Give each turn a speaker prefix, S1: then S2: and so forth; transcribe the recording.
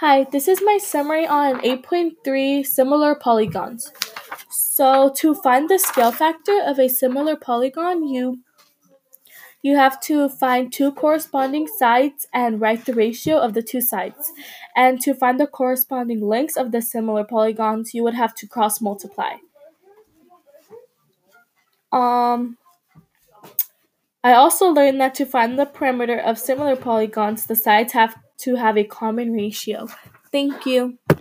S1: Hi, this is my summary on 8.3 similar polygons. So to find the scale factor of a similar polygon, you you have to find two corresponding sides and write the ratio of the two sides. And to find the corresponding lengths of the similar polygons, you would have to cross multiply. Um I also learned that to find the perimeter of similar polygons, the sides have to have a common ratio. Thank you.